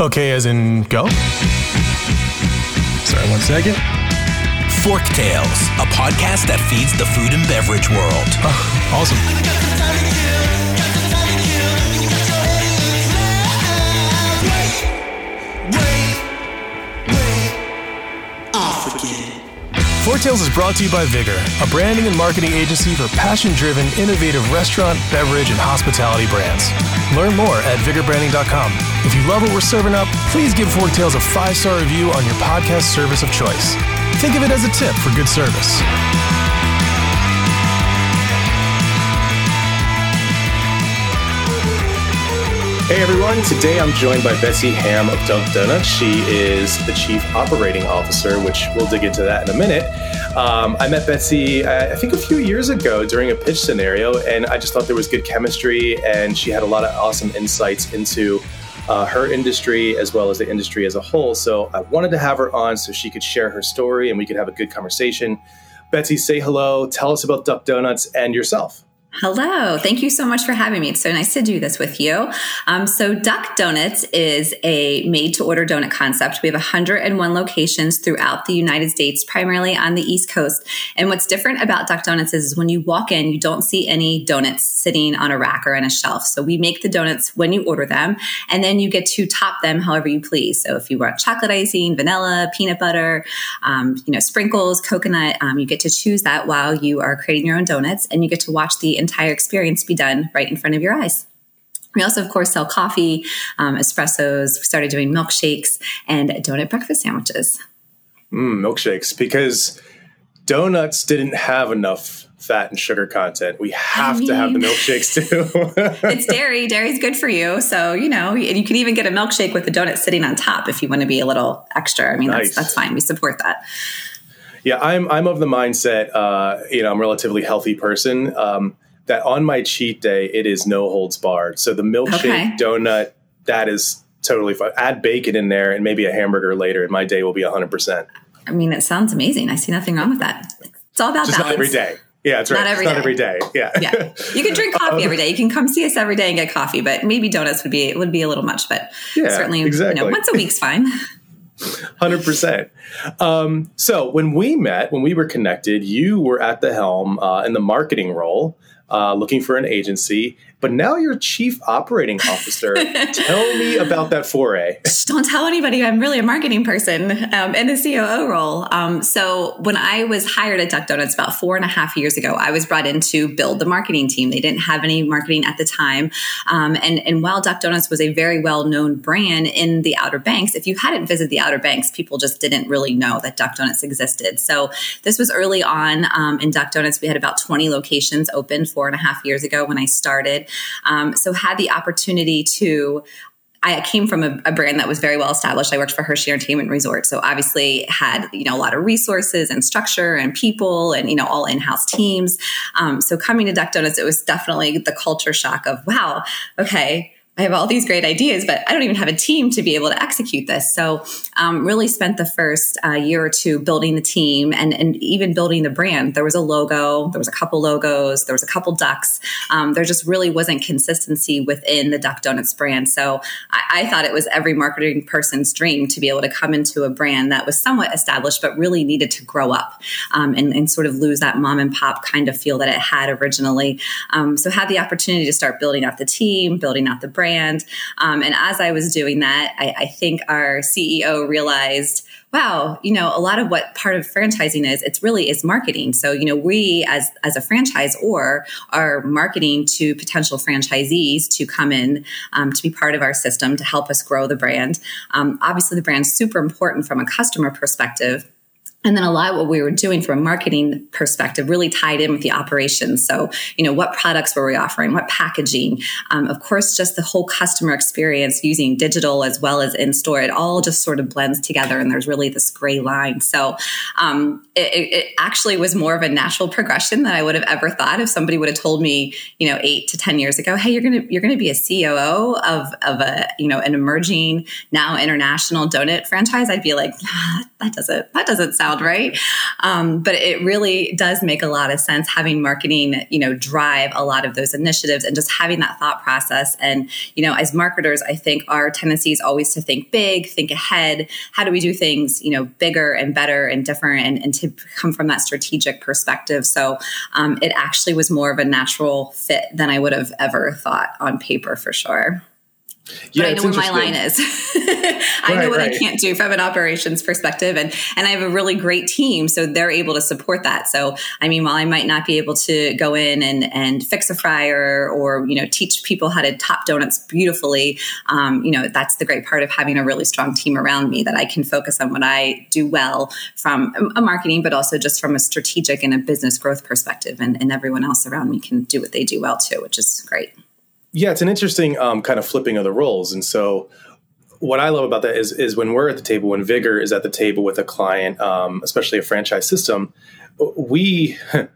Okay, as in go? Sorry, one second. Fork Tales, a podcast that feeds the food and beverage world. Oh, awesome. Fork Tales is brought to you by Vigor, a branding and marketing agency for passion driven, innovative restaurant, beverage, and hospitality brands. Learn more at vigorbranding.com. If you love what we're serving up, please give Fork Tales a five star review on your podcast service of choice. Think of it as a tip for good service. Hey everyone, today I'm joined by Betsy Hamm of Duck Donuts. She is the Chief Operating Officer, which we'll dig into that in a minute. Um, I met Betsy, uh, I think, a few years ago during a pitch scenario, and I just thought there was good chemistry, and she had a lot of awesome insights into uh, her industry as well as the industry as a whole. So I wanted to have her on so she could share her story and we could have a good conversation. Betsy, say hello, tell us about Duck Donuts and yourself. Hello. Thank you so much for having me. It's so nice to do this with you. Um, so, Duck Donuts is a made to order donut concept. We have 101 locations throughout the United States, primarily on the East Coast. And what's different about Duck Donuts is when you walk in, you don't see any donuts sitting on a rack or on a shelf. So, we make the donuts when you order them, and then you get to top them however you please. So, if you want chocolate icing, vanilla, peanut butter, um, you know, sprinkles, coconut, um, you get to choose that while you are creating your own donuts, and you get to watch the entire experience be done right in front of your eyes. We also, of course, sell coffee, um, espressos. We started doing milkshakes and donut breakfast sandwiches. Mm, milkshakes, because donuts didn't have enough fat and sugar content. We have I mean, to have the milkshakes too. it's dairy. Dairy's good for you. So, you know, and you can even get a milkshake with the donut sitting on top if you want to be a little extra. I mean, nice. that's, that's fine. We support that. Yeah, I'm, I'm of the mindset, uh, you know, I'm a relatively healthy person. Um, that on my cheat day, it is no holds barred. So the milkshake okay. donut, that is totally fine. Add bacon in there and maybe a hamburger later, and my day will be 100%. I mean, it sounds amazing. I see nothing wrong with that. It's all about Just balance. not every day. Yeah, it's right. Not every, not every day. Yeah. yeah. You can drink coffee every day. You can come see us every day and get coffee, but maybe donuts would be would be a little much, but yeah, certainly exactly. you know, once a week's fine. Hundred um, percent. So when we met, when we were connected, you were at the helm uh, in the marketing role, uh, looking for an agency, but now you're chief operating officer. tell me about that foray. Don't tell anybody. I'm really a marketing person um, in the COO role. Um, so when I was hired at Duck Donuts about four and a half years ago, I was brought in to build the marketing team. They didn't have any marketing at the time, um, and and while Duck Donuts was a very well known brand in the Outer Banks, if you hadn't visited the Outer Banks, people just didn't really know that Duck Donuts existed. So this was early on um, in Duck Donuts. We had about 20 locations open four and a half years ago when I started. Um, so had the opportunity to I came from a, a, brand that was very well established. I worked for Hershey Entertainment Resort, so obviously had you know a lot of resources and structure and people and you know all in-house teams. Um, so coming to Duck Donuts, it was definitely the culture shock of wow, okay, I have all these great ideas, but I don't even have a team to be able to execute this. So, um, really spent the first uh, year or two building the team and, and even building the brand. There was a logo, there was a couple logos, there was a couple ducks. Um, there just really wasn't consistency within the Duck Donuts brand. So, I, I, thought it was every marketing person's dream to be able to come into a brand that was somewhat established, but really needed to grow up um, and, and, sort of lose that mom and pop kind of feel that it had originally. Um, so, had the opportunity to start building out the team, building out the brand brand. Um, and as I was doing that, I, I think our CEO realized wow, you know, a lot of what part of franchising is, it's really is marketing. So, you know, we as as a franchisor are marketing to potential franchisees to come in um, to be part of our system to help us grow the brand. Um, obviously, the brand's super important from a customer perspective and then a lot of what we were doing from a marketing perspective really tied in with the operations. So, you know, what products were we offering? What packaging? Um, of course, just the whole customer experience using digital as well as in store. It all just sort of blends together and there's really this gray line. So, um, it, it, actually was more of a natural progression than I would have ever thought if somebody would have told me, you know, eight to 10 years ago, Hey, you're going to, you're going to be a COO of, of a, you know, an emerging now international donut franchise. I'd be like, ah, that doesn't, that doesn't sound right? Um, but it really does make a lot of sense having marketing, you know, drive a lot of those initiatives and just having that thought process. And, you know, as marketers, I think our tendency is always to think big, think ahead. How do we do things, you know, bigger and better and different and, and to come from that strategic perspective? So um, it actually was more of a natural fit than I would have ever thought on paper for sure. Yeah, but I know where my line is. I right, know what right. I can't do from an operations perspective, and and I have a really great team, so they're able to support that. So I mean, while I might not be able to go in and and fix a fryer or you know teach people how to top donuts beautifully, um, you know that's the great part of having a really strong team around me that I can focus on what I do well from a marketing, but also just from a strategic and a business growth perspective, and, and everyone else around me can do what they do well too, which is great. Yeah, it's an interesting um, kind of flipping of the roles. And so, what I love about that is is when we're at the table, when Vigor is at the table with a client, um, especially a franchise system, we.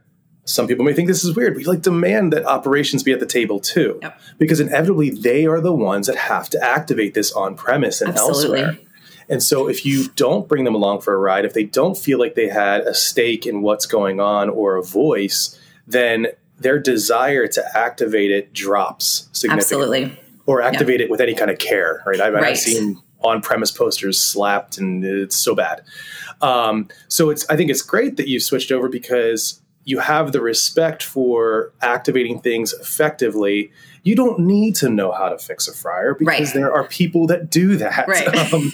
Some people may think this is weird. We like demand that operations be at the table too, yep. because inevitably they are the ones that have to activate this on premise and Absolutely. elsewhere. And so, if you don't bring them along for a ride, if they don't feel like they had a stake in what's going on or a voice, then their desire to activate it drops significantly. Absolutely. Or activate it with any kind of care, right? I've, right. I've seen on premise posters slapped and it's so bad. Um, so it's I think it's great that you switched over because you have the respect for activating things effectively you don't need to know how to fix a fryer because right. there are people that do that. Right. Um,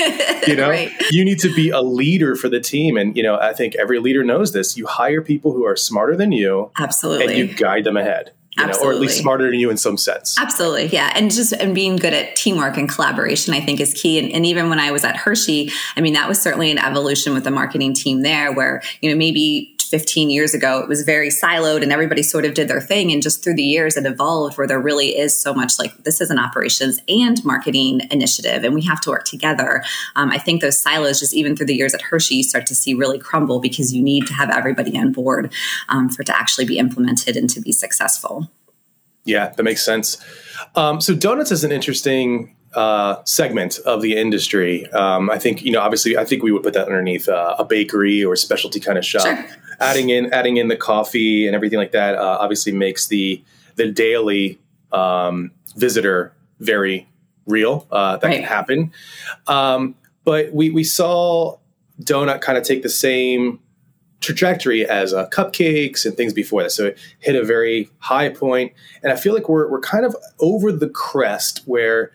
you know, right. you need to be a leader for the team. And, you know, I think every leader knows this. You hire people who are smarter than you. Absolutely. And you guide them ahead. You know, or at least smarter than you in some sense. Absolutely, yeah, and just and being good at teamwork and collaboration, I think, is key. And, and, even when I was at Hershey, I mean, that was certainly an evolution with the marketing team there, where you know maybe 15 years ago, it was very siloed and everybody sort of did their thing. And just through the years, it evolved where there really is so much like this is an operations and marketing initiative, and we have to work together. Um, I think those silos, just even through the years at Hershey, you start to see really crumble because you need to have everybody on board um, for it to actually be implemented and to be successful. Yeah, that makes sense. Um, so donuts is an interesting uh, segment of the industry. Um, I think you know, obviously, I think we would put that underneath uh, a bakery or specialty kind of shop. Sure. Adding in adding in the coffee and everything like that uh, obviously makes the the daily um, visitor very real. Uh, that right. can happen. Um, but we we saw donut kind of take the same trajectory as uh, cupcakes and things before that. So it hit a very high point, and I feel like we're we're kind of over the crest where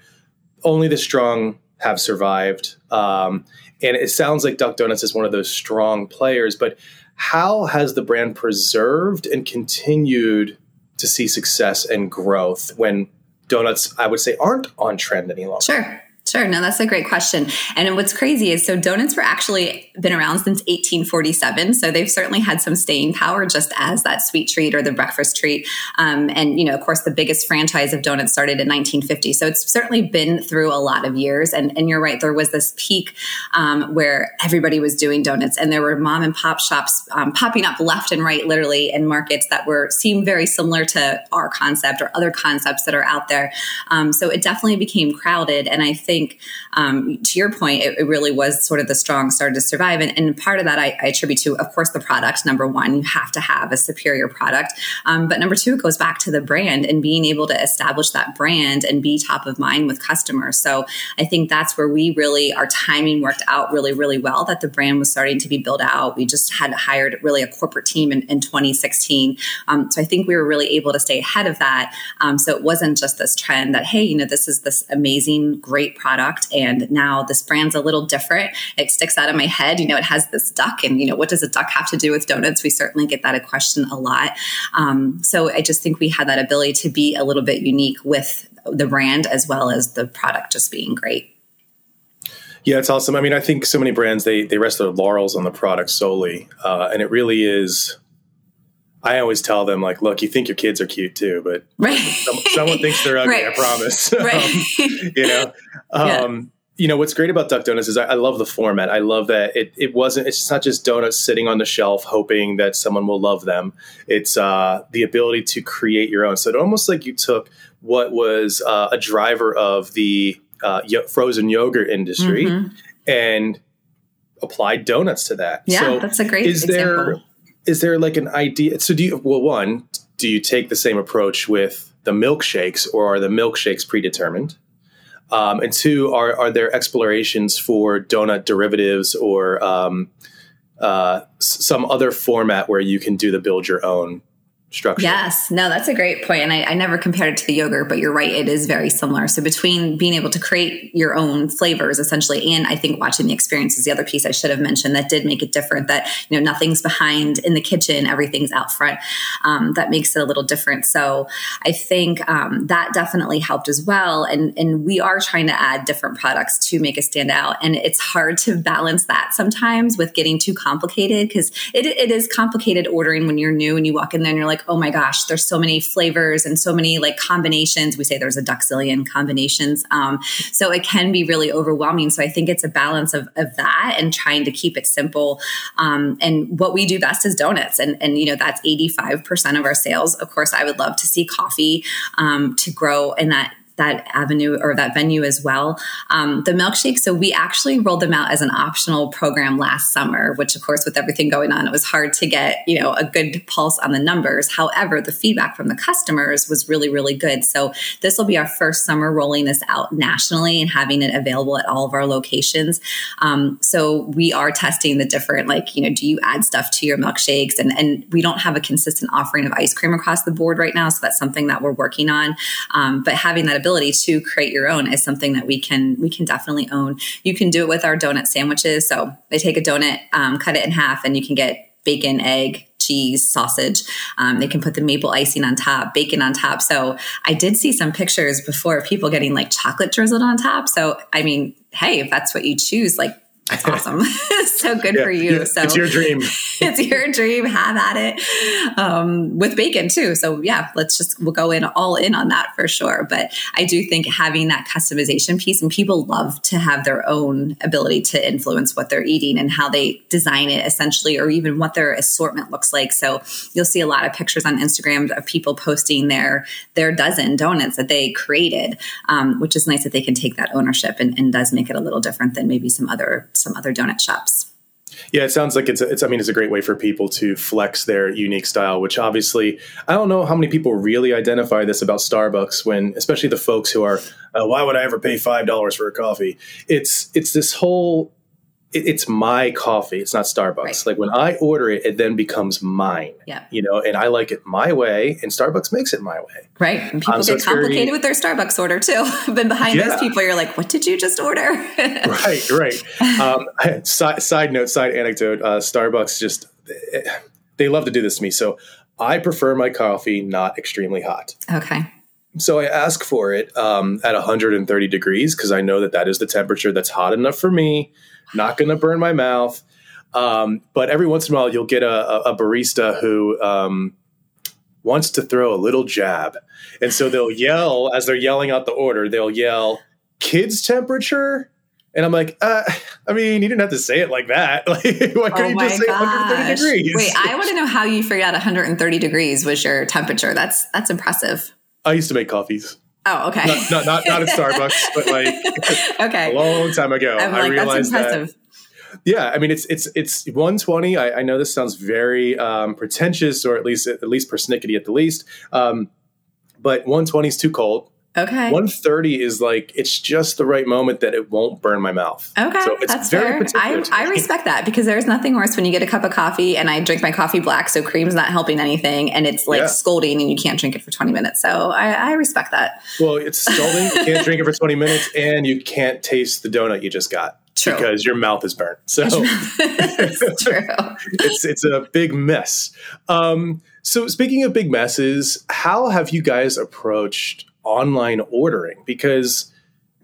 only the strong have survived. Um, and it sounds like Duck Donuts is one of those strong players. But how has the brand preserved and continued to see success and growth when donuts, I would say, aren't on trend any longer? Sure. Sure. No, that's a great question. And what's crazy is so donuts were actually been around since 1847. So they've certainly had some staying power just as that sweet treat or the breakfast treat. Um, and, you know, of course, the biggest franchise of donuts started in 1950. So it's certainly been through a lot of years. And, and you're right. There was this peak um, where everybody was doing donuts and there were mom and pop shops um, popping up left and right, literally in markets that were seemed very similar to our concept or other concepts that are out there. Um, so it definitely became crowded. And I think think um, to your point, it, it, really was sort of the strong started to survive. And, and part of that I, I, attribute to, of course, the product. Number one, you have to have a superior product. Um, but number two, it goes back to the brand and being able to establish that brand and be top of mind with customers. So I think that's where we really, our timing worked out really, really well that the brand was starting to be built out. We just had hired really a corporate team in, in 2016. Um, so I think we were really able to stay ahead of that. Um, so it wasn't just this trend that, hey, you know, this is this amazing, great product and now this brand's a little different. It sticks out of my head. You know it has this duck and you know what does a duck have to do with donuts? We certainly get that a question a lot. Um, so i just think we had that ability to be a little bit unique with the brand as well as the product just being great. Yeah, it's awesome. I mean, I think so many brands they they rest their laurels on the product solely, uh, and it really is I always tell them like, look, you think your kids are cute too, but right. some, someone thinks they're ugly. Right. I promise. Right. um, you know, um, yeah. you know what's great about Duck Donuts is I, I, love the format. I love that it it wasn't. It's not just donuts sitting on the shelf hoping that someone will love them. It's uh, the ability to create your own. So it almost like you took what was uh, a driver of the uh, frozen yogurt industry mm-hmm. and applied donuts to that. Yeah, so that's a great is example. there is there like an idea? So do you? Well, one, do you take the same approach with the milkshakes, or are the milkshakes predetermined? Um, and two, are are there explorations for donut derivatives or um, uh, some other format where you can do the build your own structure? Yes, no, that's a great point. And I, I never compared it to the yogurt, but you're right, it is very similar. So between being able to create your own flavors essentially, and I think watching the experience is the other piece I should have mentioned that did make it different. That you know nothing's behind in the kitchen, everything's out front. Um, that makes it a little different. So I think um, that definitely helped as well. And and we are trying to add different products to make it stand out. And it's hard to balance that sometimes with getting too complicated because it, it is complicated ordering when you're new and you walk in there and you're like, oh my gosh, there's so many flavors and so many like combinations. We say there's a duxillion combinations. Um, so it can be really overwhelming. So I think it's a balance of, of that and trying to keep it simple. Um, and what we do best is donuts. And, and, you know, that's 85% of our sales. Of course, I would love to see coffee um, to grow in that that avenue or that venue as well. Um, the milkshake, so we actually rolled them out as an optional program last summer, which of course, with everything going on, it was hard to get you know a good pulse on the numbers. However, the feedback from the customers was really really good. So this will be our first summer rolling this out nationally and having it available at all of our locations. Um, so we are testing the different like you know do you add stuff to your milkshakes and and we don't have a consistent offering of ice cream across the board right now, so that's something that we're working on. Um, but having that ability to create your own is something that we can we can definitely own. You can do it with our donut sandwiches. So they take a donut, um, cut it in half, and you can get bacon, egg, cheese, sausage. Um, they can put the maple icing on top, bacon on top. So I did see some pictures before of people getting like chocolate drizzled on top. So I mean, hey, if that's what you choose, like that's awesome. so good Yeah, for you. yeah, so it's your dream. it's your dream. Have at it um, with bacon too. So yeah, let's just we'll go in all in on that for sure. But I do think having that customization piece and people love to have their own ability to influence what they're eating and how they design it essentially, or even what their assortment looks like. So you'll see a lot of pictures on Instagram of people posting their their dozen donuts that they created, um, which is nice that they can take that ownership and, and does make it a little different than maybe some other some other donut shops. Yeah, it sounds like it's, a, it's. I mean, it's a great way for people to flex their unique style. Which obviously, I don't know how many people really identify this about Starbucks. When, especially the folks who are, uh, why would I ever pay five dollars for a coffee? It's it's this whole. It, it's my coffee. It's not Starbucks. Right. Like when I order it, it then becomes mine. Yeah. You know, and I like it my way, and Starbucks makes it my way. Right. And people Um, so get very- complicated with their Starbucks order too. but behind Yeah. those people, you're like, what did you just order? right, right. Um, side, side note, side anecdote. Uh, Starbucks just they love to do this to me. So I prefer my coffee not extremely hot. okay. So I ask for it um, at 130 degrees because I know that that is the temperature that's hot enough for me, not going to burn my mouth. Um, but every once in a while, you'll get a, a, barista who um, wants to throw a little jab, and so they'll yell as they're yelling out the order. They'll yell, "Kids temperature." And I'm like, uh, I mean, you didn't have to say it like that. Like, why couldn't you just say 130 degrees? Oh Wait, I want to know how you figured out 130 degrees was your temperature. That's that's impressive. I used to make coffees, Oh, okay. not not not, not at Starbucks, but like okay. a long time ago. I like, that's realized that. Yeah, I mean it's it's it's 120. I, I know this sounds very um, pretentious, or at least at least persnickety at the least. Um, but 120 is too cold. Okay. 130 is like it's just the right moment that it won't burn my mouth. Okay, so it's that's very fair. particular. I, I respect that because there's nothing worse when you get a cup of coffee and I drink my coffee black, so cream's not helping anything, and it's like Yeah. scolding, and you can't drink it for 20 minutes. So I, I respect that. Well, it's scalding. you can't drink it for 20 minutes, and you can't taste the donut you just got True. because your mouth is burnt. So it's true. it's it's a big mess. Um, so speaking of big messes, how have you guys approached online ordering? Because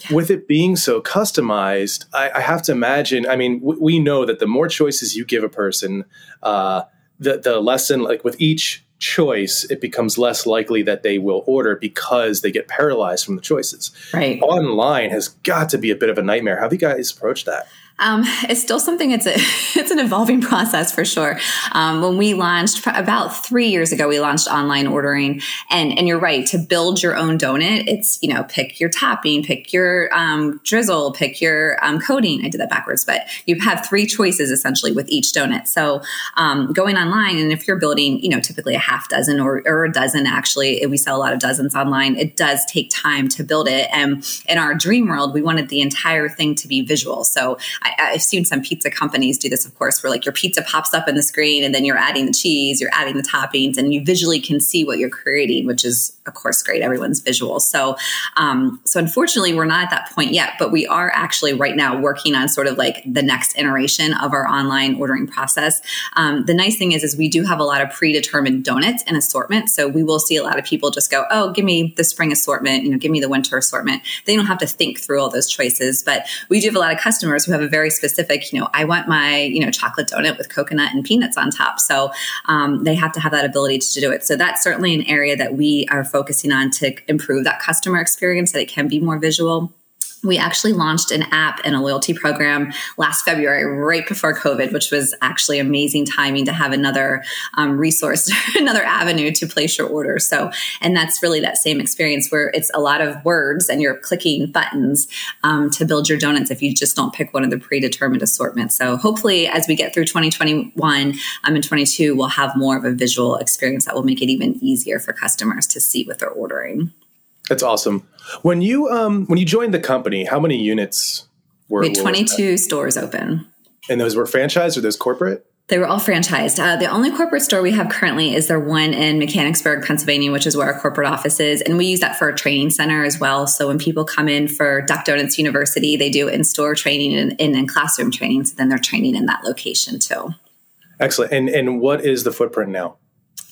with it being so customized, I, I have to imagine. I mean, w- we know that the more choices you give a person, uh, the the lesson like with each choice, it becomes less likely that they will order because they get paralyzed from the choices. Right. Online has got to be a bit of a nightmare. How have you guys approached that? Um, it's still something. It's a it's an evolving process for sure. Um, when we launched about three years ago, we launched online ordering, and and you're right to build your own donut. It's you know pick your topping, pick your um, drizzle, pick your um, coating. I did that backwards, but you have three choices essentially with each donut. So um, going online, and if you're building, you know, typically a half dozen or, or a dozen. Actually, we sell a lot of dozens online. It does take time to build it, and in our dream world, we wanted the entire thing to be visual. So I I, have seen some pizza companies do this, of course, where like your pizza pops up in the screen and then you're adding the cheese, you're adding the toppings, and you visually can see what you're creating, which is of course great. Everyone's visual. So, um, so unfortunately, we're not at that point yet, but we are actually right now working on sort of like the next iteration of our online ordering process. Um, the nice thing is, is we do have a lot of predetermined donuts and assortment. So we will see a lot of people just go, oh, give me the spring assortment, you know, give me the winter assortment. They don't have to think through all those choices, but we do have a lot of customers who have a very specific, you know, I want my, you know, chocolate donut with coconut and peanuts on top. So um, they have to have that ability to do it. So that's certainly an area that we are focusing on to improve that customer experience, that it can be more visual we actually launched an app and a loyalty program last February, right before COVID, which was actually amazing timing to have another um, resource, another avenue to place your order. So, and that's really that same experience where it's a lot of words and you're clicking buttons um, to build your donuts if you just don't pick one of the predetermined assortments. So, hopefully, as we get through 2021 um, and 22, we'll have more of a visual experience that will make it even easier for customers to see what they're ordering. That's awesome. When you um when you joined the company, how many units were? We had 22 stores open. And those were franchised or those corporate? They were all franchised. Uh, the only corporate store we have currently is the one in Mechanicsburg, Pennsylvania, which is where our corporate office is. And we use that for a training center as well. So when people come in for Duck Donuts University, they do in store training and in classroom training. So then they're training in that location too. Excellent. And, and what is the footprint now?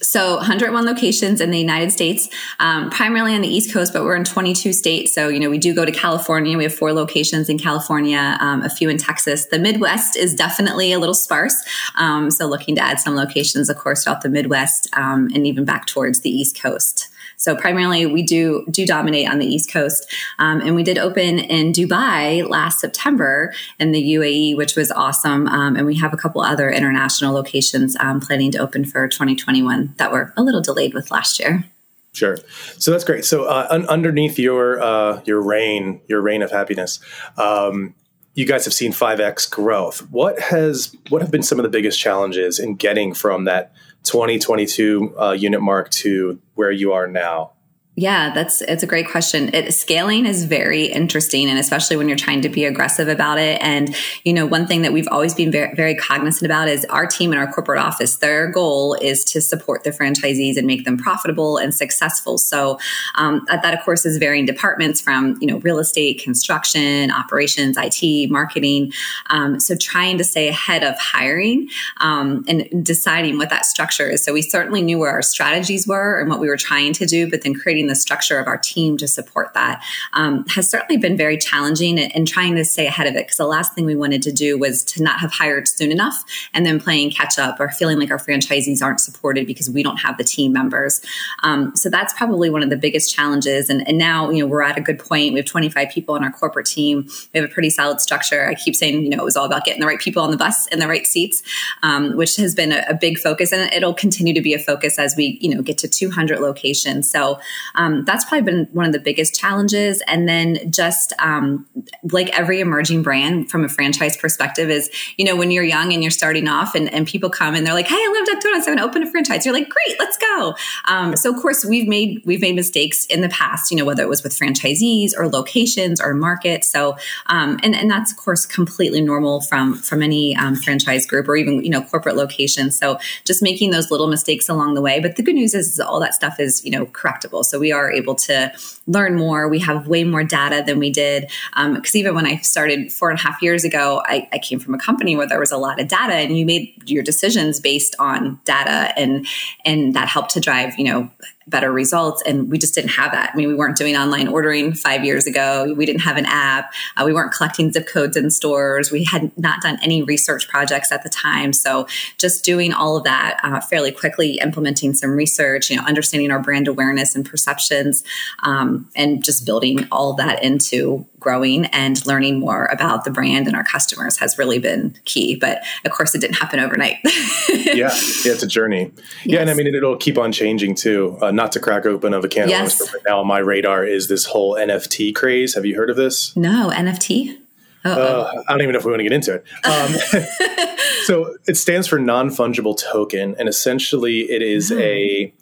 So 101 locations in the United States, um, primarily on the East Coast, but we're in 22 states. So, you know, we do go to California. We have four locations in California, um, a few in Texas. The Midwest is definitely a little sparse. Um, so looking to add some locations, of course, throughout the Midwest um, and even back towards the East Coast. So primarily, we do do dominate on the East Coast, um, and we did open in Dubai last September in the UAE, which was awesome. Um, and we have a couple other international locations um, planning to open for 2021 that were a little delayed with last year. Sure. So that's great. So uh, un- underneath your uh, your reign, your reign of happiness, um, you guys have seen 5x growth. What has what have been some of the biggest challenges in getting from that 2022 uh, unit mark to where you are now? Yeah, that's it's a great question. It, scaling is very interesting, and especially when you're trying to be aggressive about it. And you know, one thing that we've always been very, very cognizant about is our team in our corporate office. Their goal is to support the franchisees and make them profitable and successful. So um, that, of course, is varying departments from you know real estate, construction, operations, IT, marketing. Um, so trying to stay ahead of hiring um, and deciding what that structure is. So we certainly knew where our strategies were and what we were trying to do, but then creating the structure of our team to support that um, has certainly been very challenging in trying to stay ahead of it. Because the last thing we wanted to do was to not have hired soon enough and then playing catch up or feeling like our franchisees aren't supported because we don't have the team members. Um, so that's probably one of the biggest challenges. And, and now, you know, we're at a good point. We have 25 people on our corporate team. We have a pretty solid structure. I keep saying, you know, it was all about getting the right people on the bus in the right seats, um, which has been a, a, big focus, and it'll continue to be a focus as we, you know, get to 200 locations. So um, that's probably been one of the biggest challenges. And then just um, like every emerging brand from a franchise perspective is, you know, when you're young and you're starting off and, and people come and they're like, Hey, I love Duck Donuts. I'm going to open a franchise. You're like, great, let's go. Um, so of course we've made, we've made mistakes in the past, you know, whether it was with franchisees or locations or markets. So, um, and, and that's of course completely normal from, from any um, franchise group or even, you know, corporate location. So just making those little mistakes along the way. But the good news is, is all that stuff is, you know, correctable. So we are able to learn more. We have way more data than we did. Because um, even when I started four and a half years ago, I, I, came from a company where there was a lot of data, and you made your decisions based on data, and and that helped to drive you know better results. And we just didn't have that. I mean, we weren't doing online ordering five years ago. We didn't have an app. Uh, we weren't collecting zip codes in stores. We had not done any research projects at the time. So just doing all of that uh, fairly quickly, implementing some research, you know, understanding our brand awareness and perceptions, um, and just building all that into growing and learning more about the brand and our customers has really been key. But of course, it didn't happen overnight. yeah, yeah, it's a journey. Yes. Yeah, and I mean it'll keep on changing too. Uh, not to crack open of a can yes. of worms, but right now my radar is this whole NFT craze. Have you heard of this? No, NFT. Uh, I don't even know if we want to get into it. Um, so it stands for non fungible token, and essentially it is mm. a.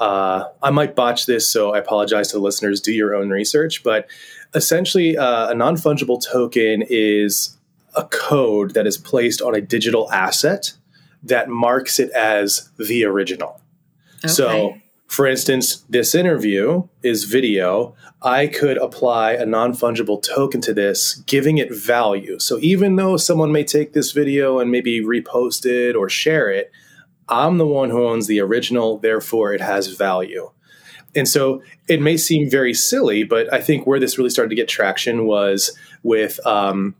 Uh, I might botch this, so I apologize to the listeners. Do your own research, but essentially, uh, a non fungible token is a code that is placed on a digital asset that marks it as the original. Okay. So for instance, this interview is video. I could apply a non fungible token to this, giving it value. So even though someone may take this video and maybe repost it or share it, I'm the one who owns the original, therefore it has value. And so it may seem very silly, but I think where this really started to get traction was with um,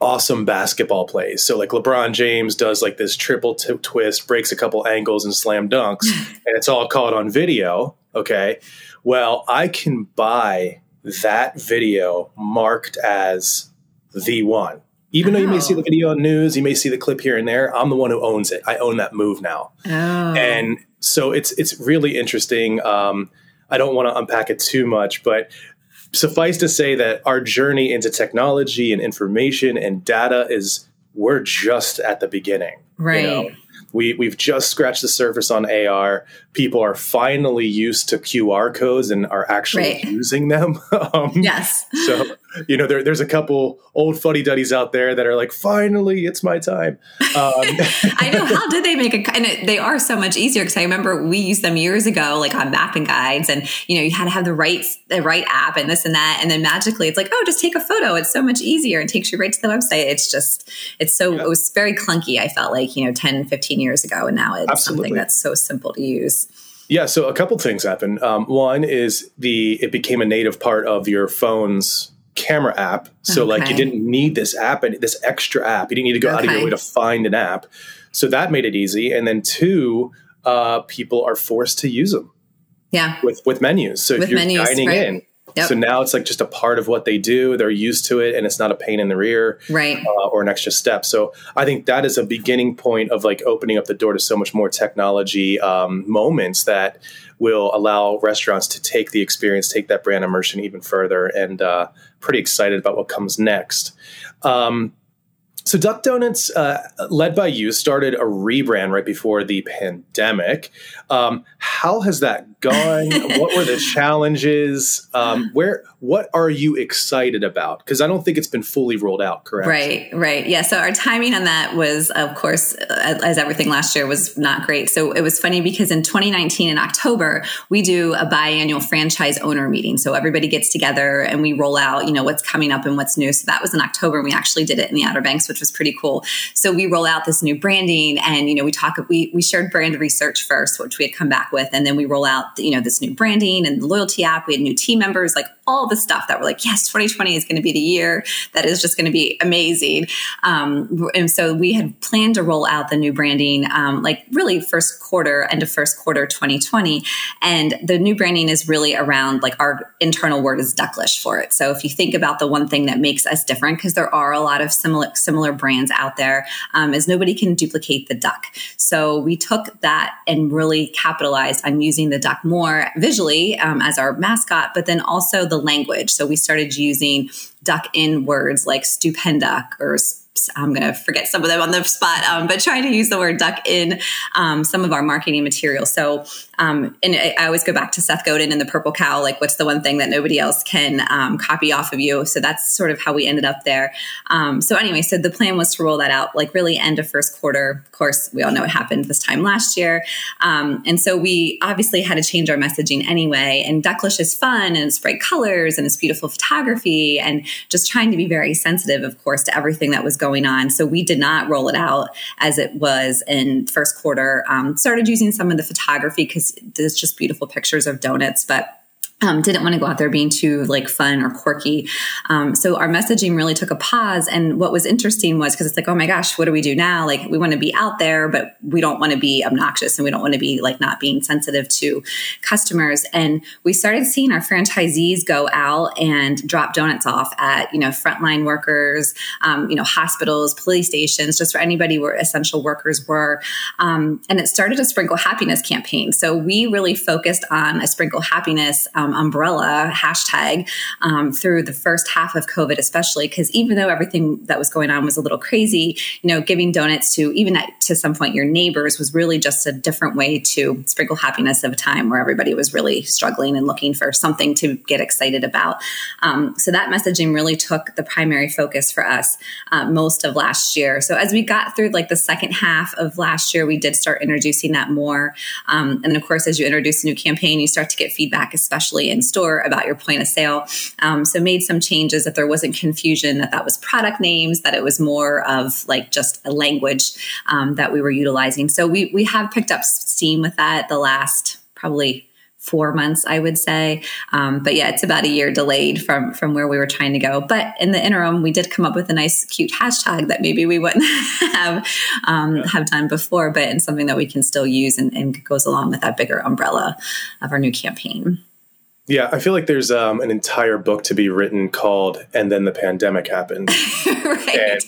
awesome basketball plays. So like LeBron James does like this triple t- twist, breaks a couple angles and slam dunks, and it's all caught on video. Okay. Well, I can buy that video marked as the one. Even oh. though you may see the video on news, you may see the clip here and there, I'm the one who owns it. I own that move now. Oh. And so it's it's really interesting. Um, I don't want to unpack it too much, but suffice to say that our journey into technology and information and data is we're just at the beginning. Right. You know? We, we've just scratched the surface on AR. People are finally used to QR codes and are actually right. using them. um, yes. so, you know, there, there's a couple old fuddy duddies out there that are like, finally, it's my time. Um, I know. How did they make a, and it, they are so much easier because I remember we used them years ago, like on mapping guides and, you know, you had to have the right, the right app and this and that. And then magically it's like, oh, just take a photo. It's so much easier and takes you right to the website. It's just, it's so, yeah. it was very clunky. I felt like, you know, 10, 15 years ago. And now it's Absolutely. something that's so simple to use. Yeah, so a couple things happened. Um, one is the it became a native part of your phone's camera app. So okay. like you didn't need this app and this extra app. You didn't need to go okay. out of your way to find an app. So that made it easy. And then two, uh, people are forced to use them. Yeah. With with menus. So with if you're menus, dining right. in, Yep. So now it's like just a part of what they do. They're used to it, and it's not a pain in the rear, right? Uh, or an extra step. So I think that is a beginning point of like opening up the door to so much more technology um, moments that will allow restaurants to take the experience, take that brand immersion even further, and uh, pretty excited about what comes next. Um, so Duck Donuts, uh, led by you, started a rebrand right before the pandemic. Um, how has that gone? what were the challenges? Um, where what are you excited about? Because I don't think it's been fully rolled out, correct? Right, right. Yeah. So our timing on that was, of course, as everything last year was not great. So it was funny because in 2019 in October we do a biannual franchise owner meeting. So everybody gets together and we roll out, you know, what's coming up and what's new. So that was in October. and We actually did it in the Outer Banks which was pretty cool. So we roll out this new branding and, you know, we talk, we, we shared brand research first, which we had come back with. And then we roll out, you know, this new branding and the loyalty app. We had new team members, like all the stuff that we're like, yes, 2020 is going to be the year that is just going to be amazing. Um, and so we had planned to roll out the new branding, um, like really first quarter, end of first quarter 2020. And the new branding is really around like our internal word is ducklish for it. So if you think about the one thing that makes us different, because there are a lot of similar, similar brands out there um, is nobody can duplicate the duck. So we took that and really capitalized on using the duck more visually um, as our mascot, but then also the language. So we started using duck in words like stupenduck or I'm going to forget some of them on the spot, um, but trying to use the word duck in um, some of our marketing material. So, um, and I always go back to Seth Godin and the purple cow. Like, what's the one thing that nobody else can um, copy off of you? So that's sort of how we ended up there. Um, so anyway, so the plan was to roll that out like really end of first quarter. Of course, we all know what happened this time last year, um, and so we obviously had to change our messaging anyway. And Ducklish is fun and it's bright colors and it's beautiful photography and just trying to be very sensitive, of course, to everything that was going on. So we did not roll it out as it was in first quarter. Um, started using some of the photography because there's just beautiful pictures of donuts, but um, didn't want to go out there being too like fun or quirky. Um, so our messaging really took a pause. And what was interesting was because it's like, oh my gosh, what do we do now? Like we want to be out there, but we don't want to be obnoxious and we don't want to be like not being sensitive to customers. And we started seeing our franchisees go out and drop donuts off at you know frontline workers, um, you know hospitals, police stations, just for anybody where essential workers were. Um, and it started a sprinkle happiness campaign. So we really focused on a sprinkle happiness um, umbrella hashtag um, through the first half of COVID, especially because even though everything that was going on was a little crazy, you know, giving donuts to even at, to some point your neighbors was really just a different way to sprinkle happiness of a time where everybody was really struggling and looking for something to get excited about. Um, so that messaging really took the primary focus for us uh, most of last year. So as we got through like the second half of last year, we did start introducing that more. Um, and of course, as you introduce a new campaign, you start to get feedback, especially in store about your point of sale. Um, so made some changes that there wasn't confusion that that was product names, that it was more of like just a language um, that we were utilizing. So we we have picked up steam with that the last probably four months, I would say. Um, but yeah, it's about a year delayed from from where we were trying to go. But in the interim, we did come up with a nice, cute hashtag that maybe we wouldn't have um, have done before, but and something that we can still use and, and goes along with that bigger umbrella of our new campaign. Yeah, I feel like there's um, an entire book to be written called "And Then the Pandemic Happened." right. And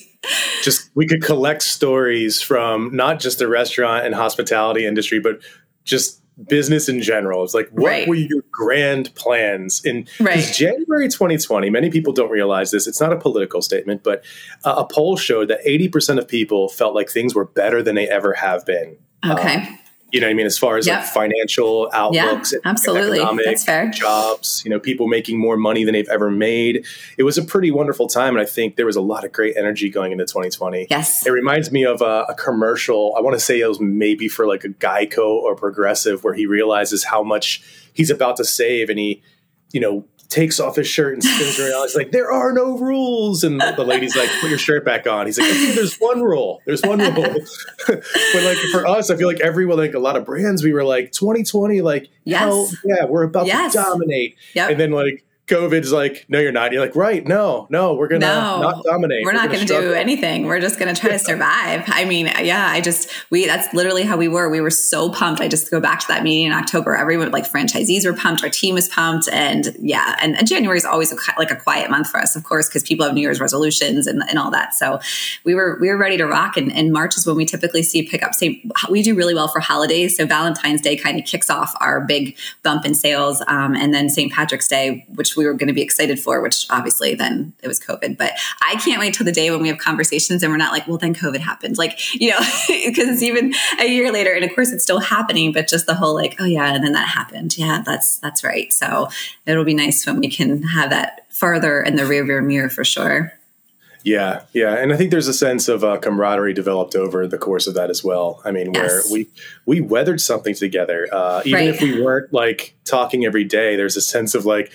just we could collect stories from not just the restaurant and hospitality industry, but just business in general. It's like, what right. were your grand plans in right. January 2020? Many people don't realize this. It's not a political statement, but uh, a poll showed that 80% of people felt like things were better than they ever have been. Okay. Um, you know what I mean? As far as yep. like financial outlooks, yeah, absolutely, that's fair. Jobs, you know, people making more money than they've ever made. It was a pretty wonderful time, and I think there was a lot of great energy going into 2020. Yes, it reminds me of a, a commercial. I want to say it was maybe for like a Geico or Progressive, where he realizes how much he's about to save, and he, you know, takes off his shirt and spins around. He's like, "There are no rules," and the lady's like, "Put your shirt back on." He's like, "There's one rule. There's one rule." but like for us, I feel like everyone, like a lot of brands, we were like, "2020, like, yes. hell yeah, we're about yes. to dominate." Yep. And then like COVID's like, no, you're not. You're like, right? No, no, we're gonna no, not dominate. We're, we're not gonna, gonna do anything. We're just gonna try to survive. I mean, yeah, I just we that's literally how we were. We were so pumped. I just go back to that meeting in October. Everyone like franchisees were pumped. Our team was pumped, and yeah, and, and January is always a, like a quiet month for us, of course, because people have New Year's resolutions and, and all that. So we were we were ready to rock. And, and March is when we typically see pick up. Say we do really well for holidays. So Valentine's Day kind of kicks off our big bump in sales, um, and then St. Patrick's Day, which we were going to be excited excited for, which obviously then it was COVID. But I can't wait till the day when we have conversations and we're not like, well, then COVID happened. Like, you know, because it's even a year later. And of course it's still happening, but just the whole like, oh yeah, and then that happened. Yeah, that's that's right. So it'll be nice when we can have that farther in the rearview mirror for sure. Yeah, yeah, and I think there's a sense of uh, camaraderie developed over the course of that as well. I mean, where yes. we we weathered something together, uh, even right. if we weren't like talking every day. There's a sense of like,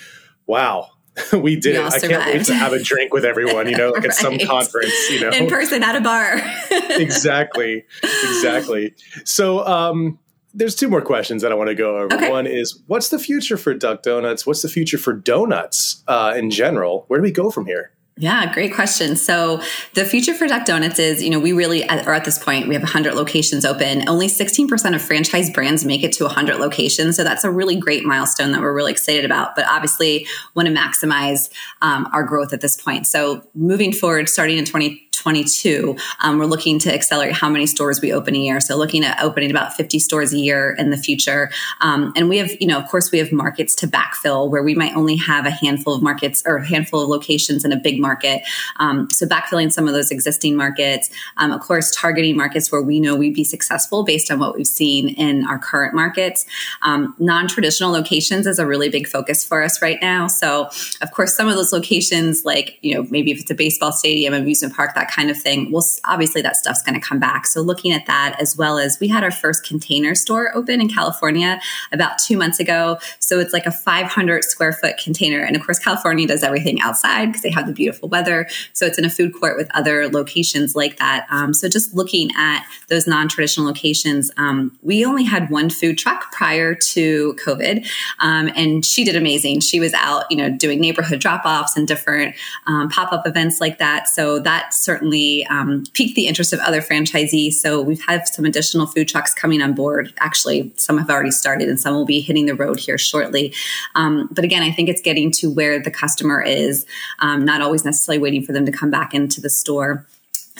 wow, we did it. I can't wait to have a drink with everyone, you know, like right. at some conference, you know, in person at a bar. exactly. Exactly. So, um, there's two more questions that I want to go over. Okay. One is what's the future for Duck Donuts? What's the future for donuts uh, in general? Where do we go from here? Yeah, great question. So the future for Duck Donuts is, you know, we really are at this point, we have 100 locations open. Only 16% of franchise brands make it to 100 locations. So that's a really great milestone that we're really excited about. But obviously, want to maximize um, our growth at this point. So moving forward, starting in 20, 22, um, we're looking to accelerate how many stores we open a year. So looking at opening about 50 stores a year in the future. Um, and we have, you know, of course, we have markets to backfill where we might only have a handful of markets or a handful of locations in a big market. Um, so backfilling some of those existing markets. Um, of course, targeting markets where we know we'd be successful based on what we've seen in our current markets. Um, non-traditional locations is a really big focus for us right now. So, of course, some of those locations, like, you know, maybe if it's a baseball stadium, amusement park, that kind of thing. Well, obviously that stuff's going to come back. So looking at that as well as we had our first container store open in California about two months ago. So it's like a 500 square foot container. And of course, California does everything outside because they have the beautiful weather. So it's in a food court with other locations like that. Um, so just looking at those non traditional locations, um, we only had one food truck prior to COVID. Um, and she did amazing. She was out, you know, doing neighborhood drop offs and different um, pop up events like that. So that certainly um, piqued the interest of other franchisees. So we've had some additional food trucks coming on board. Actually, some have already started and some will be hitting the road here shortly. Um, but again, I think it's getting to where the customer is, um, not always necessarily waiting for them to come back into the store.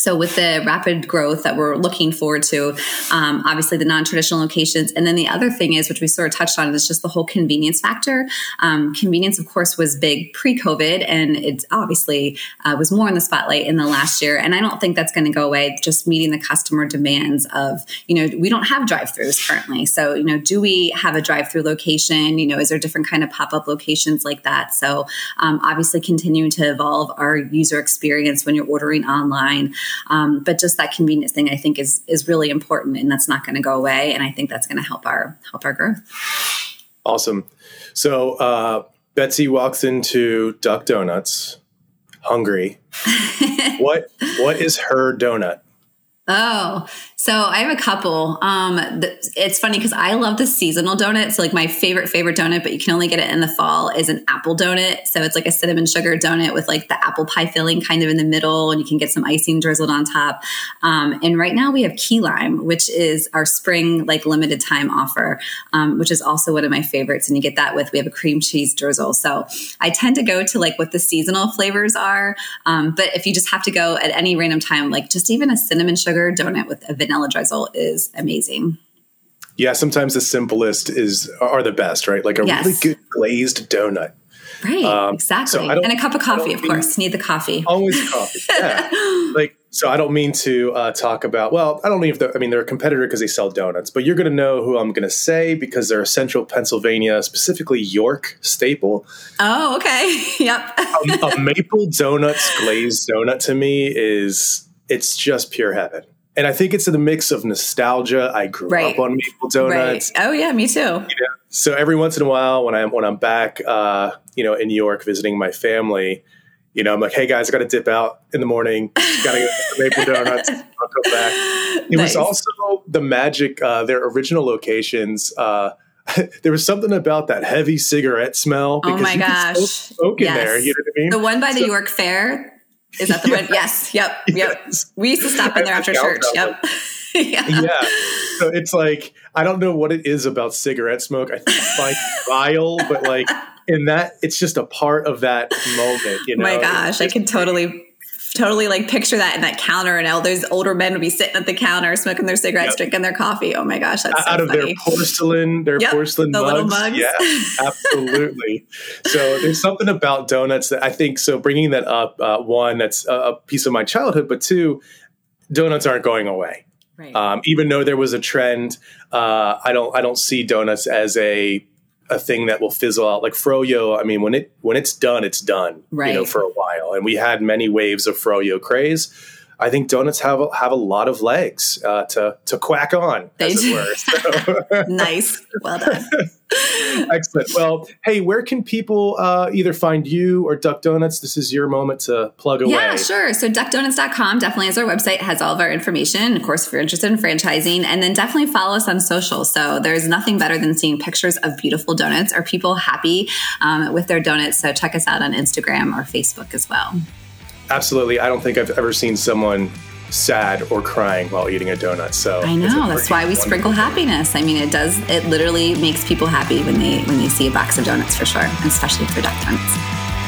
So, with the rapid growth that we're looking forward to, um, obviously the non-traditional locations, and then the other thing is, which we sort of touched on, is just the whole convenience factor. Um, convenience, of course, was big pre-COVID, and it obviously uh, was more in the spotlight in the last year. And I don't think that's going to go away. Just meeting the customer demands of, you know, we don't have drive-throughs currently, so you know, do we have a drive-through location? You know, is there different kind of pop-up locations like that? So, um, obviously, continuing to evolve our user experience when you're ordering online. Um, but just that convenience thing, I think, is is really important, and that's not going to go away. And I think that's going to help our help our growth. Awesome. So uh, Betsy walks into Duck Donuts, hungry. what what is her donut? Oh, so I have a couple. Um, it's funny because I love the seasonal donuts. So like my favorite favorite donut, but you can only get it in the fall, is an apple donut. So it's like a cinnamon sugar donut with like the apple pie filling kind of in the middle, and you can get some icing drizzled on top. Um, and right now we have key lime, which is our spring like limited time offer, um, which is also one of my favorites. And you get that with we have a cream cheese drizzle. So I tend to go to like what the seasonal flavors are. Um, but if you just have to go at any random time, like just even a cinnamon sugar donut with a vanilla vanilla is amazing. Yeah, sometimes the simplest is are the best, right? Like a yes. really good glazed donut. Right, um, exactly. So and a cup of coffee, of course. Need the coffee. Always coffee. Yeah. like so, I don't mean to uh, talk about. Well, I don't mean if I mean they're a competitor because they sell donuts, but you're going to know who I'm going to say because they're a Central Pennsylvania, specifically York staple. Oh, okay. Yep. a, a maple donuts glazed donut to me is it's just pure heaven and I think it's in the mix of nostalgia. I grew right. up on maple donuts. Right. Oh yeah, me too. You know? So every once in a while, when I'm when I'm back, uh, you know, in New York visiting my family, you know, I'm like, hey guys, I got to dip out in the morning. Got to get maple donuts. I'll come back. It nice. was also the magic. Uh, their original locations. Uh, there was something about that heavy cigarette smell. oh my gosh! Smoke, yes. there. You know what I mean? The one by the York Fair is that the yes. one? Yes. Yep. Yep. Yes. We used to stop in there after church. Yep. yeah. yeah. So it's like I don't know what it is about cigarette smoke. I think it's find vile, but like in that, it's just a part of that moment. You know. My gosh, I can totally totally like picture that in that counter and all those older men would be sitting at the counter smoking their cigarettes yep. drinking their coffee oh my gosh that's out so of funny. their porcelain their yep, porcelain the mugs. mugs. yeah absolutely so there's something about donuts that i think so bringing that up uh, one that's a piece of my childhood but two donuts aren't going away right. um, even though there was a trend uh, i don't i don't see donuts as a a thing that will fizzle out. Like froyo, I mean, when it when it's done, it's done. Right. You know, for a while, and we had many waves of froyo craze. I think donuts have a, have a lot of legs uh, to to quack on, they as do. it were. So. nice, well done. Excellent. Well, hey, where can people uh, either find you or Duck Donuts? This is your moment to plug away. Yeah, sure. So duckdonuts.com definitely is our website, has all of our information. Of course, if you're interested in franchising, and then definitely follow us on social. So there's nothing better than seeing pictures of beautiful donuts or people happy um, with their donuts. So check us out on Instagram or Facebook as well. Absolutely. I don't think I've ever seen someone sad or crying while eating a donut. So I know that's why we sprinkle happiness. I mean, it does. It literally makes people happy when they when they see a box of donuts for sure, especially for duck donuts.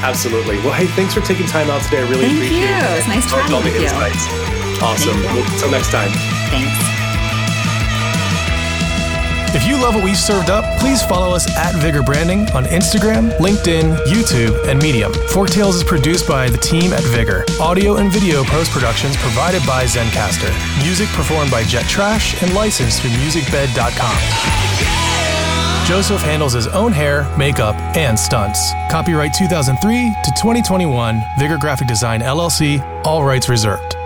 Absolutely. Well, hey, thanks for taking time out today. I really appreciate it. Thank appreciate you. it. It's nice chatting with you. Insights. Awesome. Until next time. Thanks. If you love what we've served up, please follow us at Vigor Branding on Instagram, LinkedIn, YouTube, and Medium. Forktails is produced by the team at Vigor. Audio and video post productions provided by Zencastr. Music performed by Jet Trash and licensed through musicbed.com. Joseph handles his own hair, makeup, and stunts. Copyright 2003 to 2021, Vigor Graphic Design LLC, all rights reserved.